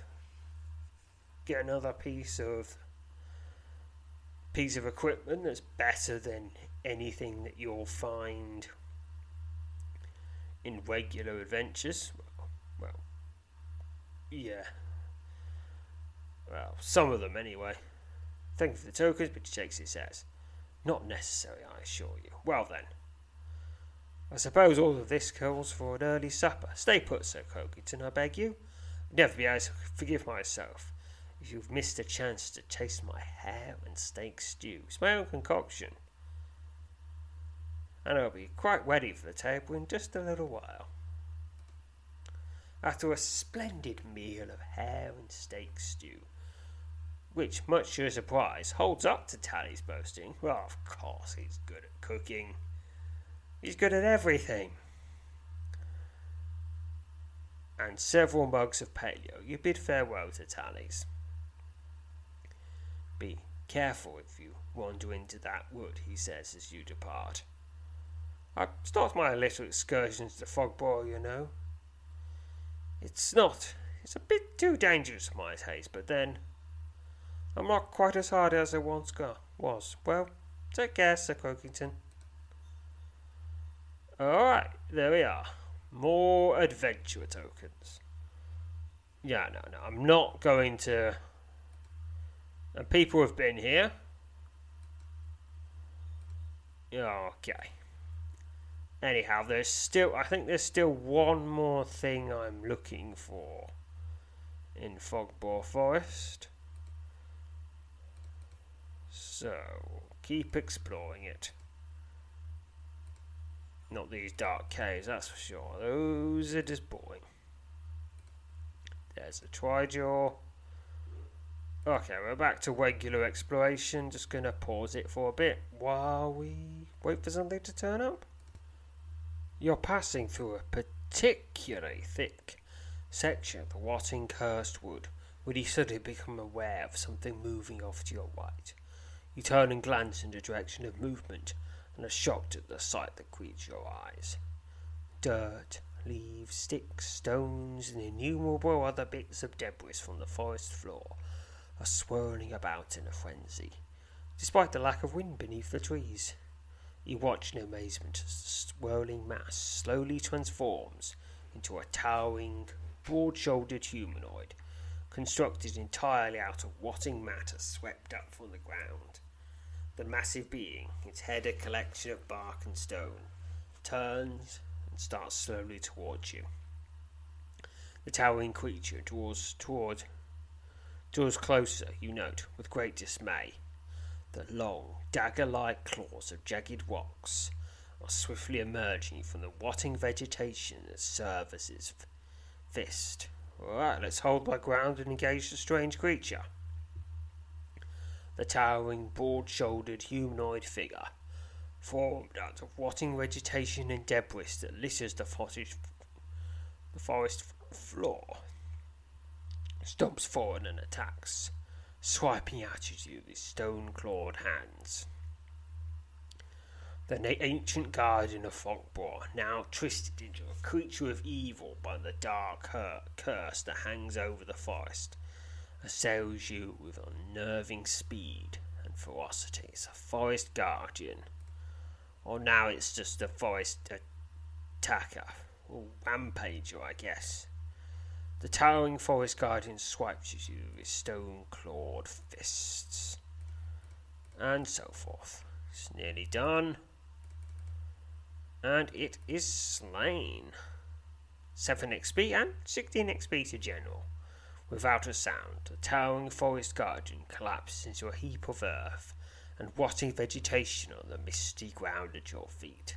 get another piece of, piece of equipment that's better than anything that you'll find in regular adventures. Well, yeah. Well, some of them anyway. Thank you for the tokens, but he shakes his head. Not necessary, I assure you. Well then. I suppose all of this calls for an early supper. Stay put, Sir Croakington, I beg you. I'd never be able to forgive myself if you've missed a chance to taste my hare and steak stew. It's my own concoction. And I'll be quite ready for the table in just a little while. After a splendid meal of hare and steak stew, which, much to your surprise, holds up to Tallys' boasting. Well, of course he's good at cooking. He's good at everything. And several mugs of paleo. You bid farewell to Tallys. Be careful if you wander into that wood, he says as you depart. I start my little excursions to Fogbough, you know. It's not. It's a bit too dangerous for my taste, but then I'm not quite as hard as I once was. Well, take care, Sir Croakington. Alright, there we are. More adventure tokens. Yeah, no, no, I'm not going to. And people have been here. Okay. Anyhow, there's still. I think there's still one more thing I'm looking for in Fogbough Forest. So, keep exploring it. Not these dark caves, that's for sure. Those are just boring. There's the Trijaw. Okay, we're back to regular exploration. Just gonna pause it for a bit while we wait for something to turn up. You're passing through a particularly thick section of the Watting Cursed Wood when you suddenly become aware of something moving off to your right. You turn and glance in the direction of movement and are shocked at the sight that greets your eyes. Dirt, leaves, sticks, stones, and innumerable other bits of debris from the forest floor are swirling about in a frenzy, despite the lack of wind beneath the trees. You watch in amazement as the swirling mass slowly transforms into a towering, broad shouldered humanoid, constructed entirely out of rotting matter swept up from the ground. The massive being, its head a collection of bark and stone, turns and starts slowly towards you. The towering creature draws toward draws closer, you note, with great dismay. The long, dagger like claws of jagged rocks are swiftly emerging from the rotting vegetation that serve as fist. Alright, let's hold my ground and engage the strange creature the towering, broad shouldered humanoid figure, formed out of rotting vegetation and debris that litters the forest, the forest floor, stomps forward and attacks, swiping at you with stone clawed hands. The ancient guardian of Fogbough, now twisted into a creature of evil by the dark curse that hangs over the forest, assails you with unnerving speed and ferocity. It's a forest guardian. Or now it's just a forest attacker. Or rampager, I guess. The towering forest guardian swipes at you with stone clawed fists. And so forth. It's nearly done. And it is slain. 7 XP and 16 XP to general. Without a sound, the towering forest guardian collapses into a heap of earth and rotting vegetation on the misty ground at your feet.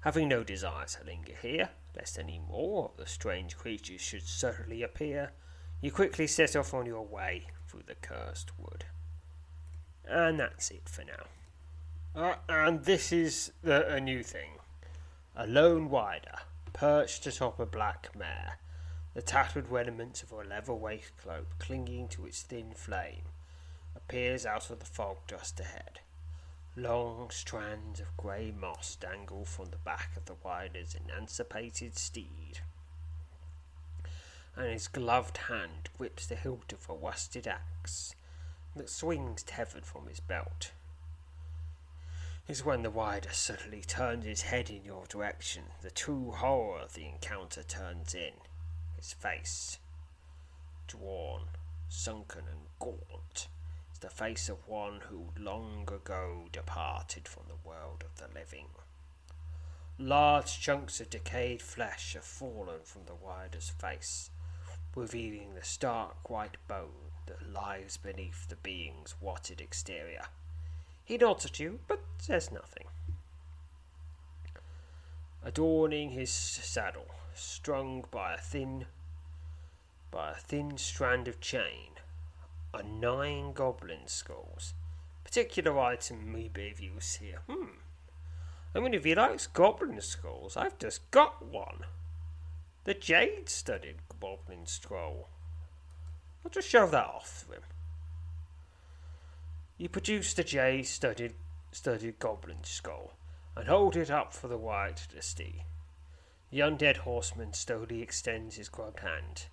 Having no desire to linger here, lest any more of the strange creatures should suddenly appear, you quickly set off on your way through the cursed wood. And that's it for now. Uh, and this is the, a new thing. A lone rider, perched atop a black mare, the tattered remnants of a leather waistcoat clinging to its thin flame, appears out of the fog just ahead. Long strands of grey moss dangle from the back of the rider's emancipated steed, and his gloved hand grips the hilt of a rusted axe that swings tethered from his belt. Is when the rider suddenly turns his head in your direction, the true horror of the encounter turns in. His face, drawn, sunken, and gaunt, is the face of one who long ago departed from the world of the living. Large chunks of decayed flesh have fallen from the rider's face, revealing the stark white bone that lies beneath the being's watted exterior. He nods at you, but says nothing. Adorning his saddle, strung by a thin by a thin strand of chain, are nine goblin skulls. Particular item may be of use here. Hmm. I mean, if he likes goblin skulls, I've just got one. The jade studded goblin scroll. I'll just shove that off to him. You produce the jade studded studded goblin skull and hold it up for the white to see. The undead horseman slowly extends his gloved hand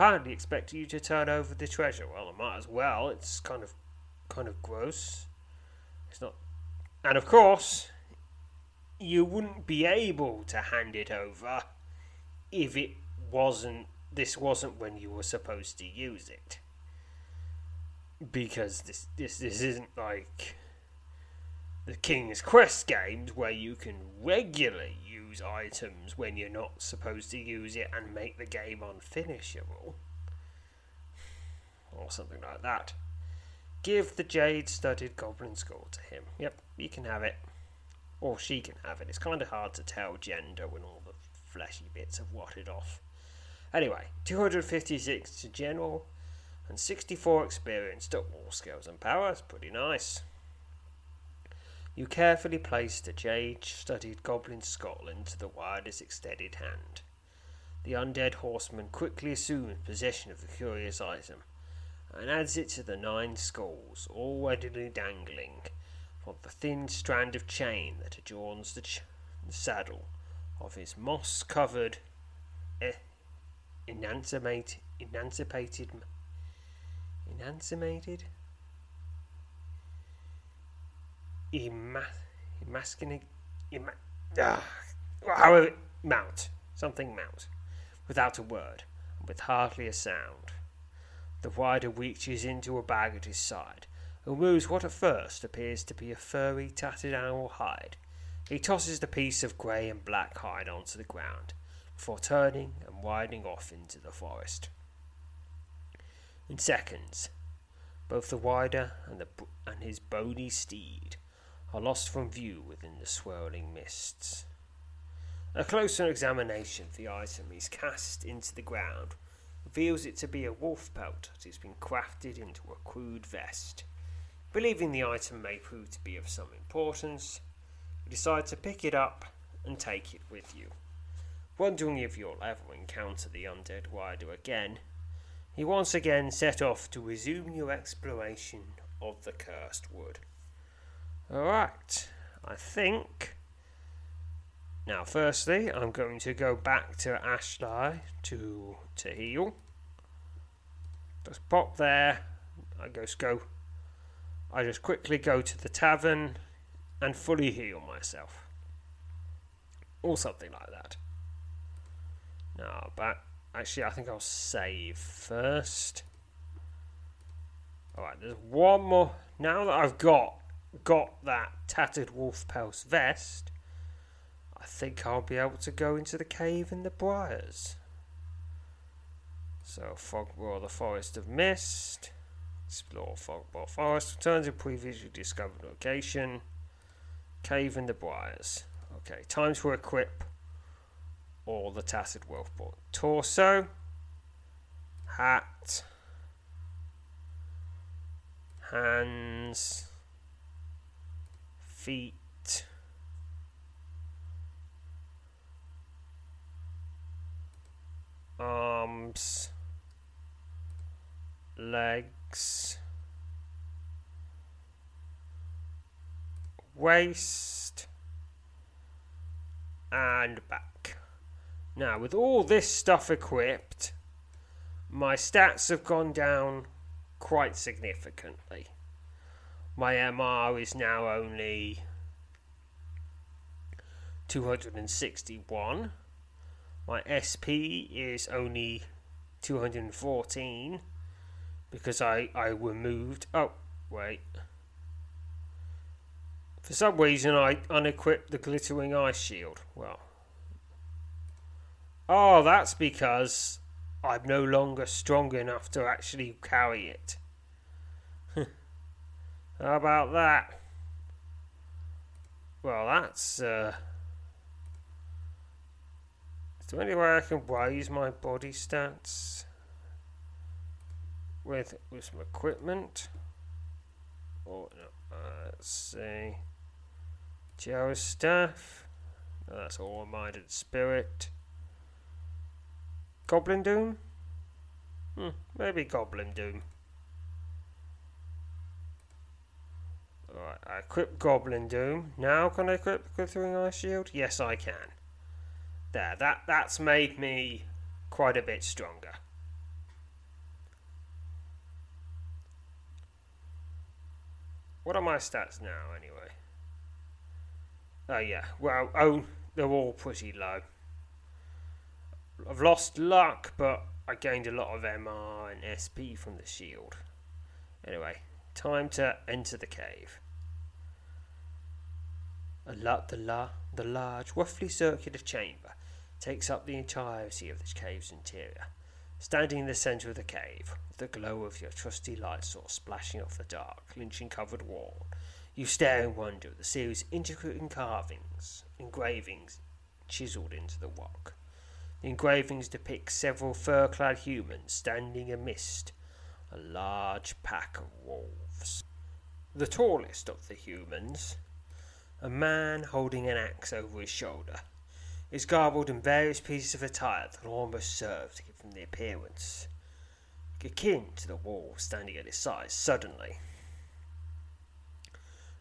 apparently expecting you to turn over the treasure. Well, I might as well. It's kind of, kind of gross. It's not, and of course, you wouldn't be able to hand it over if it wasn't. This wasn't when you were supposed to use it. Because this this this isn't like the King's Quest games where you can regularly use items when you're not supposed to use it and make the game unfinishable. Or something like that. Give the jade studded goblin skull to him. Yep, you can have it. Or she can have it. It's kind of hard to tell gender when all the fleshy bits have rotted off. Anyway, 256 to general and 64 experience to all skills and powers. Pretty nice. You carefully placed the jade studded goblin skull into the widest extended hand. The undead horseman quickly assumes possession of the curious item and adds it to the nine skulls, all readily dangling from the thin strand of chain that adorns the, ch- the saddle of his moss covered, eh, emancipated, emancipated, emancipated emas- emasculate, ema- ah, mount, something mount, without a word, and with hardly a sound. The rider reaches into a bag at his side and removes what at first appears to be a furry, tattered animal hide. He tosses the piece of grey and black hide onto the ground before turning and riding off into the forest. In seconds, both the rider and, the, and his bony steed are lost from view within the swirling mists. A closer examination of the item is cast into the ground reveals it to be a wolf pelt that has been crafted into a crude vest. Believing the item may prove to be of some importance, you decide to pick it up and take it with you. Wondering if you'll ever encounter the undead rider again, you once again set off to resume your exploration of the cursed wood. Alright, I think. Now, firstly, I'm going to go back to Ashley to to heal. Just pop there. I just go. I just quickly go to the tavern and fully heal myself, or something like that. Now, back. Actually, I think I'll save first. Alright, there's one more. Now that I've got got that tattered wolf pelt vest, I think I'll be able to go into the cave in the briars. So, Fogbough, the Forest of Mist. Explore Fogbough Forest. Return to previously discovered location. Cave in the Briars. Okay, time to equip all the tattered Wolf board. Torso, hat, hands, feet, arms, legs, waist, and back. Now, with all this stuff equipped, my stats have gone down quite significantly. My MR is now only 261. My SP is only 214 because I, I removed. Oh, wait. For some reason, I unequipped the glittering ice shield. Well, oh, that's because I'm no longer strong enough to actually carry it. How about that? Well, that's. Uh, is there any way I can raise my body stats with with some equipment? Or no, uh, let's see. Joe's staff. No, that's all minded spirit. Goblin Doom? Hmm, maybe Goblin Doom. I equip Goblin Doom. Now can I equip Glittering Ice Shield? Yes, I can. There, that, that's made me quite a bit stronger. What are my stats now, anyway? Oh, yeah. Well, oh, they're all pretty low. I've lost luck, but I gained a lot of MR and SP from the shield. Anyway, time to enter the cave. A la- the, la- the large, roughly circular chamber takes up the entirety of the cave's interior. Standing in the centre of the cave, with the glow of your trusty light source splashing off the dark, lynching covered wall, you stare in wonder at the series of intricate carvings, engravings chiselled into the rock. The engravings depict several fur clad humans standing amidst a large pack of wolves. The tallest of the humans, a man holding an axe over his shoulder, is garbled in various pieces of attire that almost serve to give him the appearance akin to the wall standing at his side. Suddenly,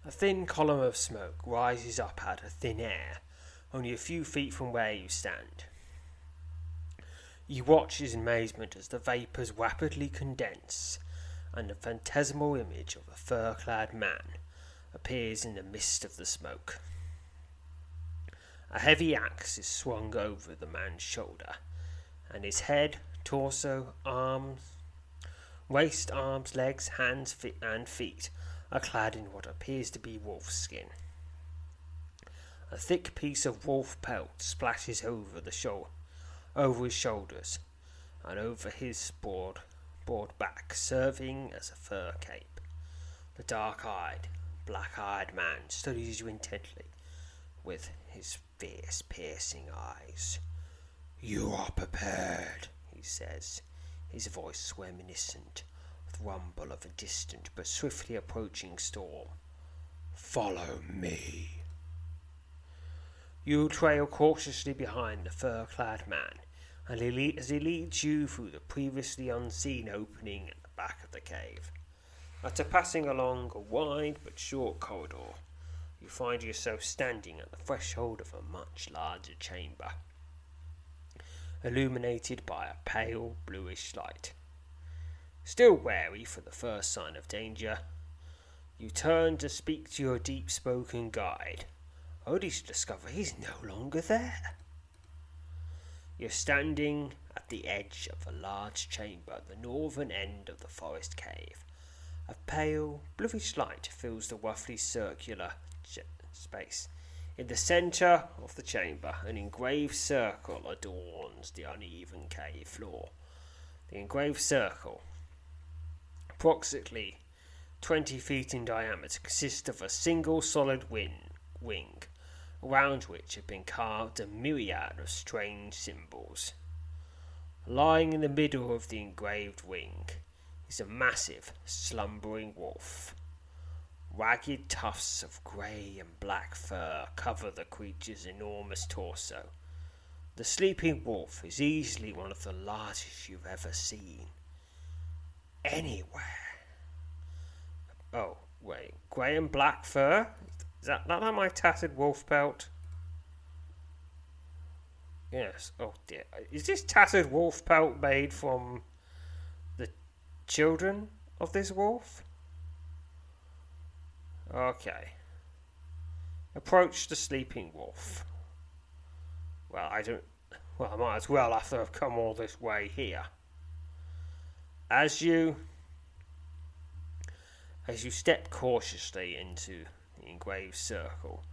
a thin column of smoke rises up out of thin air, only a few feet from where you stand. You watch in amazement as the vapours rapidly condense, and a phantasmal image of a fur clad man appears in the mist of the smoke. A heavy axe is swung over the man's shoulder, and his head, torso, arms, waist, arms, legs, hands, feet, and feet are clad in what appears to be wolf skin. A thick piece of wolf pelt splashes over the shoulder over his shoulders and over his broad, broad back, serving as a fur cape. The dark eyed, black eyed man studies you intently with his fierce, piercing eyes. You are prepared, he says, his voice reminiscent of the rumble of a distant but swiftly approaching storm. Follow me. You trail cautiously behind the fur clad man and as he leads you through the previously unseen opening at the back of the cave. After passing along a wide but short corridor, you find yourself standing at the threshold of a much larger chamber, illuminated by a pale bluish light. Still wary for the first sign of danger, you turn to speak to your deep spoken guide, oh, only to discover he's no longer there. You're standing at the edge of a large chamber at the northern end of the forest cave. A pale, bluish light fills the roughly circular ch- space. In the centre of the chamber, an engraved circle adorns the uneven cave floor. The engraved circle, approximately 20 feet in diameter, consists of a single solid wing, wing around which have been carved a myriad of strange symbols. Lying in the middle of the engraved wing is a massive, slumbering wolf. Ragged tufts of grey and black fur cover the creature's enormous torso. The sleeping wolf is easily one of the largest you've ever seen. Anywhere. Oh, wait. Grey and black fur? Is that not that my tattered wolf pelt? Yes. Oh dear. Is this tattered wolf pelt made from children of this wolf? Okay. Approach the sleeping wolf. Well, I don't. Well, I might as well after I've come all this way here. As you. As you step cautiously into the engraved circle,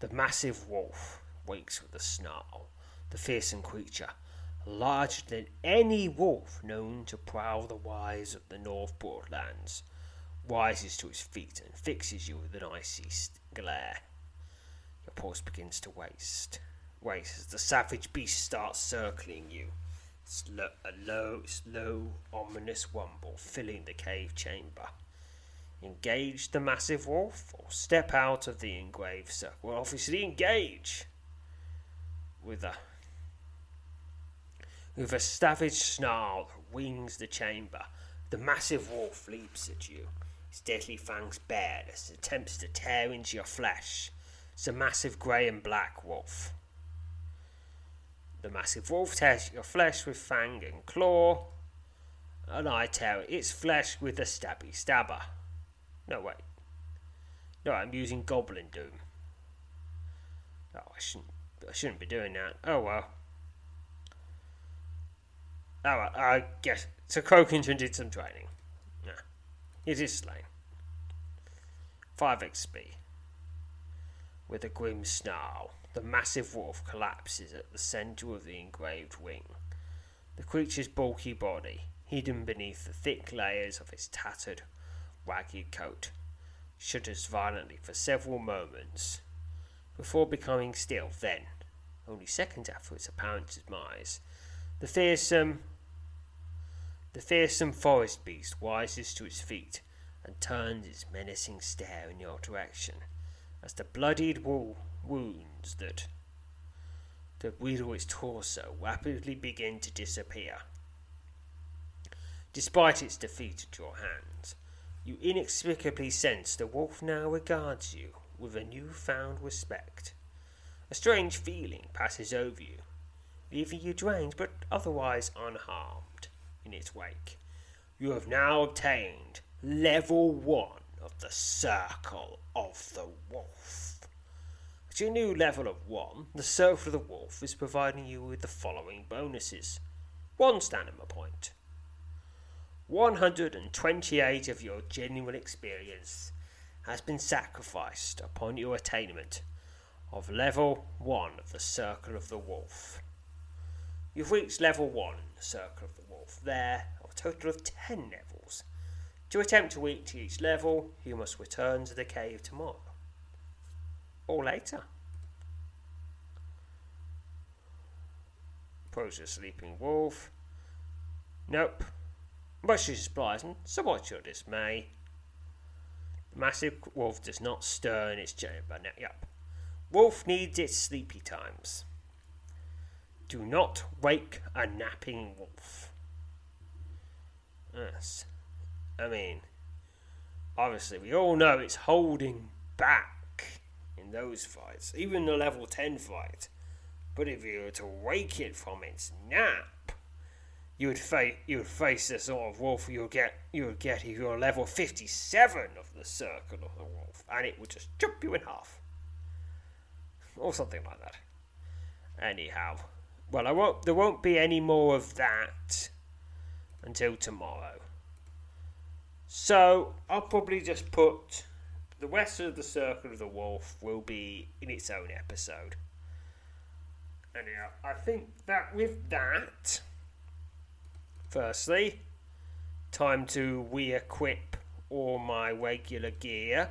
the massive wolf wakes with a snarl. The fearsome creature, larger than any wolf known to prowl the wires of the North Broadlands, rises to its feet and fixes you with an icy glare. Your pulse begins to waste. Waste as the savage beast starts circling you. Slow, a low, slow, ominous rumble filling the cave chamber. Engage the massive wolf or step out of the engraved circle? Well, obviously engage with a with a savage snarl that wings the chamber. The massive wolf leaps at you, his deadly fangs bared as it attempts to tear into your flesh. It's a massive grey and black wolf. The massive wolf tears your flesh with fang and claw, and I tear its flesh with a stabby stabber. No, wait. No, I'm using Goblin Doom. Oh, I shouldn't. I shouldn't be doing that. Oh well. Oh. I guess so. Croakington did some training. Yeah, it is slain. Five XP. With a grim snarl, the massive wolf collapses at the centre of the engraved wing. The creature's bulky body, hidden beneath the thick layers of its tattered ragged coat, shudders violently for several moments before becoming still. Then, only seconds after its apparent demise, the fearsome the fearsome forest beast rises to its feet and turns its menacing stare in your direction as the bloodied wo- wounds that that wheedle its torso rapidly begin to disappear. Despite its defeat at your hands, you inexplicably sense the wolf now regards you with a new-found respect. A strange feeling passes over you, leaving you drained but otherwise unharmed in its wake. You have now obtained level one of the Circle of the Wolf. At your new level of one, the Circle of the Wolf is providing you with the following bonuses. One stamina point, 128 of your genuine experience has been sacrificed upon your attainment of level 1 of the Circle of the Wolf. You've reached level 1 in the Circle of the. There are a total of 10 levels. To attempt to reach each level, you must return to the cave tomorrow. Or later. Approach the sleeping wolf. Nope, much to surprise and somewhat your dismay, the massive wolf does not stir in its chamber. Now, yep. Wolf needs its sleepy times. Do not wake a napping wolf. Yes. I mean, obviously, we all know it's holding back in those fights, even the level 10 fight. But if you were to wake it from its nap, you would face you would face the sort of wolf you would get you would get if you're level fifty seven of the circle of the wolf, and it would just chop you in half. Or something like that. Anyhow. Well I won't there won't be any more of that until tomorrow. So I'll probably just put the rest of the circle of the wolf will be in its own episode. Anyhow, I think that with that Firstly, time to re-equip all my regular gear.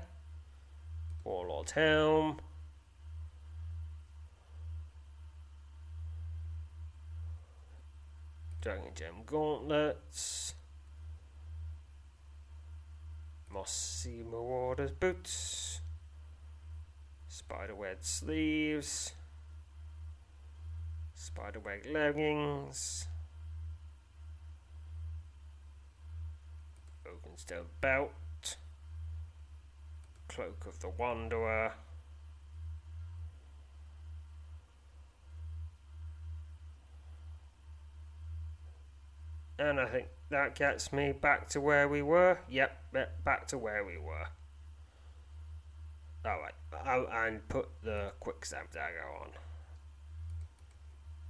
Warlord's Helm, Dragon Gem gauntlets. Mossy Marauder's boots. Spiderweb sleeves. Spiderweb leggings. Oakenstone belt. Cloak of the Wanderer. And I think that gets me back to where we were. Yep, back to where we were. Alright, oh, and put the quicksand dagger on.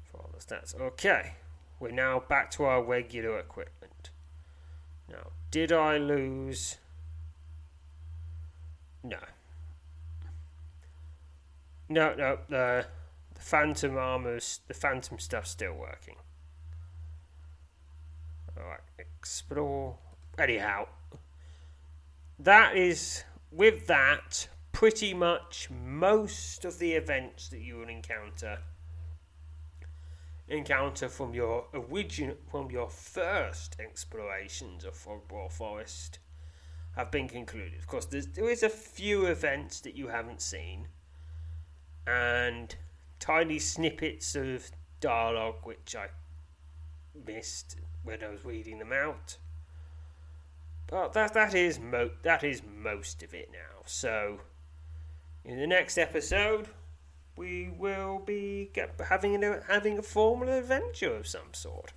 For all the stats. Okay, we're now back to our regular equipment. Now, did I lose? No. No, no, the, the phantom armor's, the phantom stuff's still working. Alright, explore. Anyhow, that is, with that, pretty much most of the events that you will encounter encounter from your original from your first explorations of Fogbough Forest have been concluded. Of course, there is a few events that you haven't seen, and tiny snippets of dialogue which I missed when I was reading them out. But that that is mo- that is most of it now. So in the next episode, we will be having a, having a formal adventure of some sort.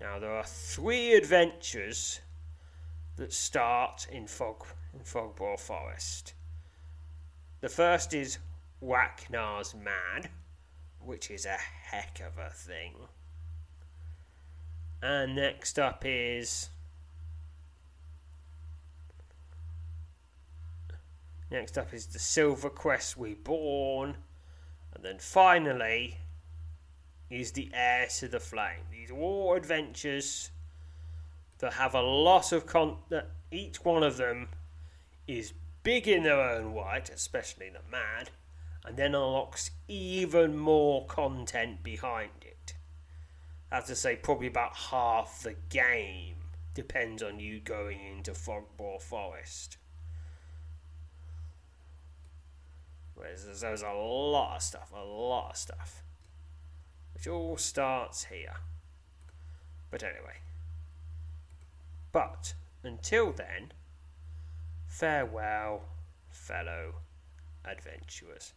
Now there are three adventures that start in Fog in Fogbough Forest. The first is Whacknar's Mad, which is a heck of a thing. And next up is. Next up is the Silver Quest Reborn. And then finally is the Heir to the Flame. These are all adventures that have a lot of con. That each one of them is big in their own right, especially the Mad, and then unlocks even more content behind it. I have to say, probably about half the game depends on you going into Fogbough Forest. There's a lot of stuff, a lot of stuff. Which all starts here. But anyway. But until then, farewell, fellow adventurers.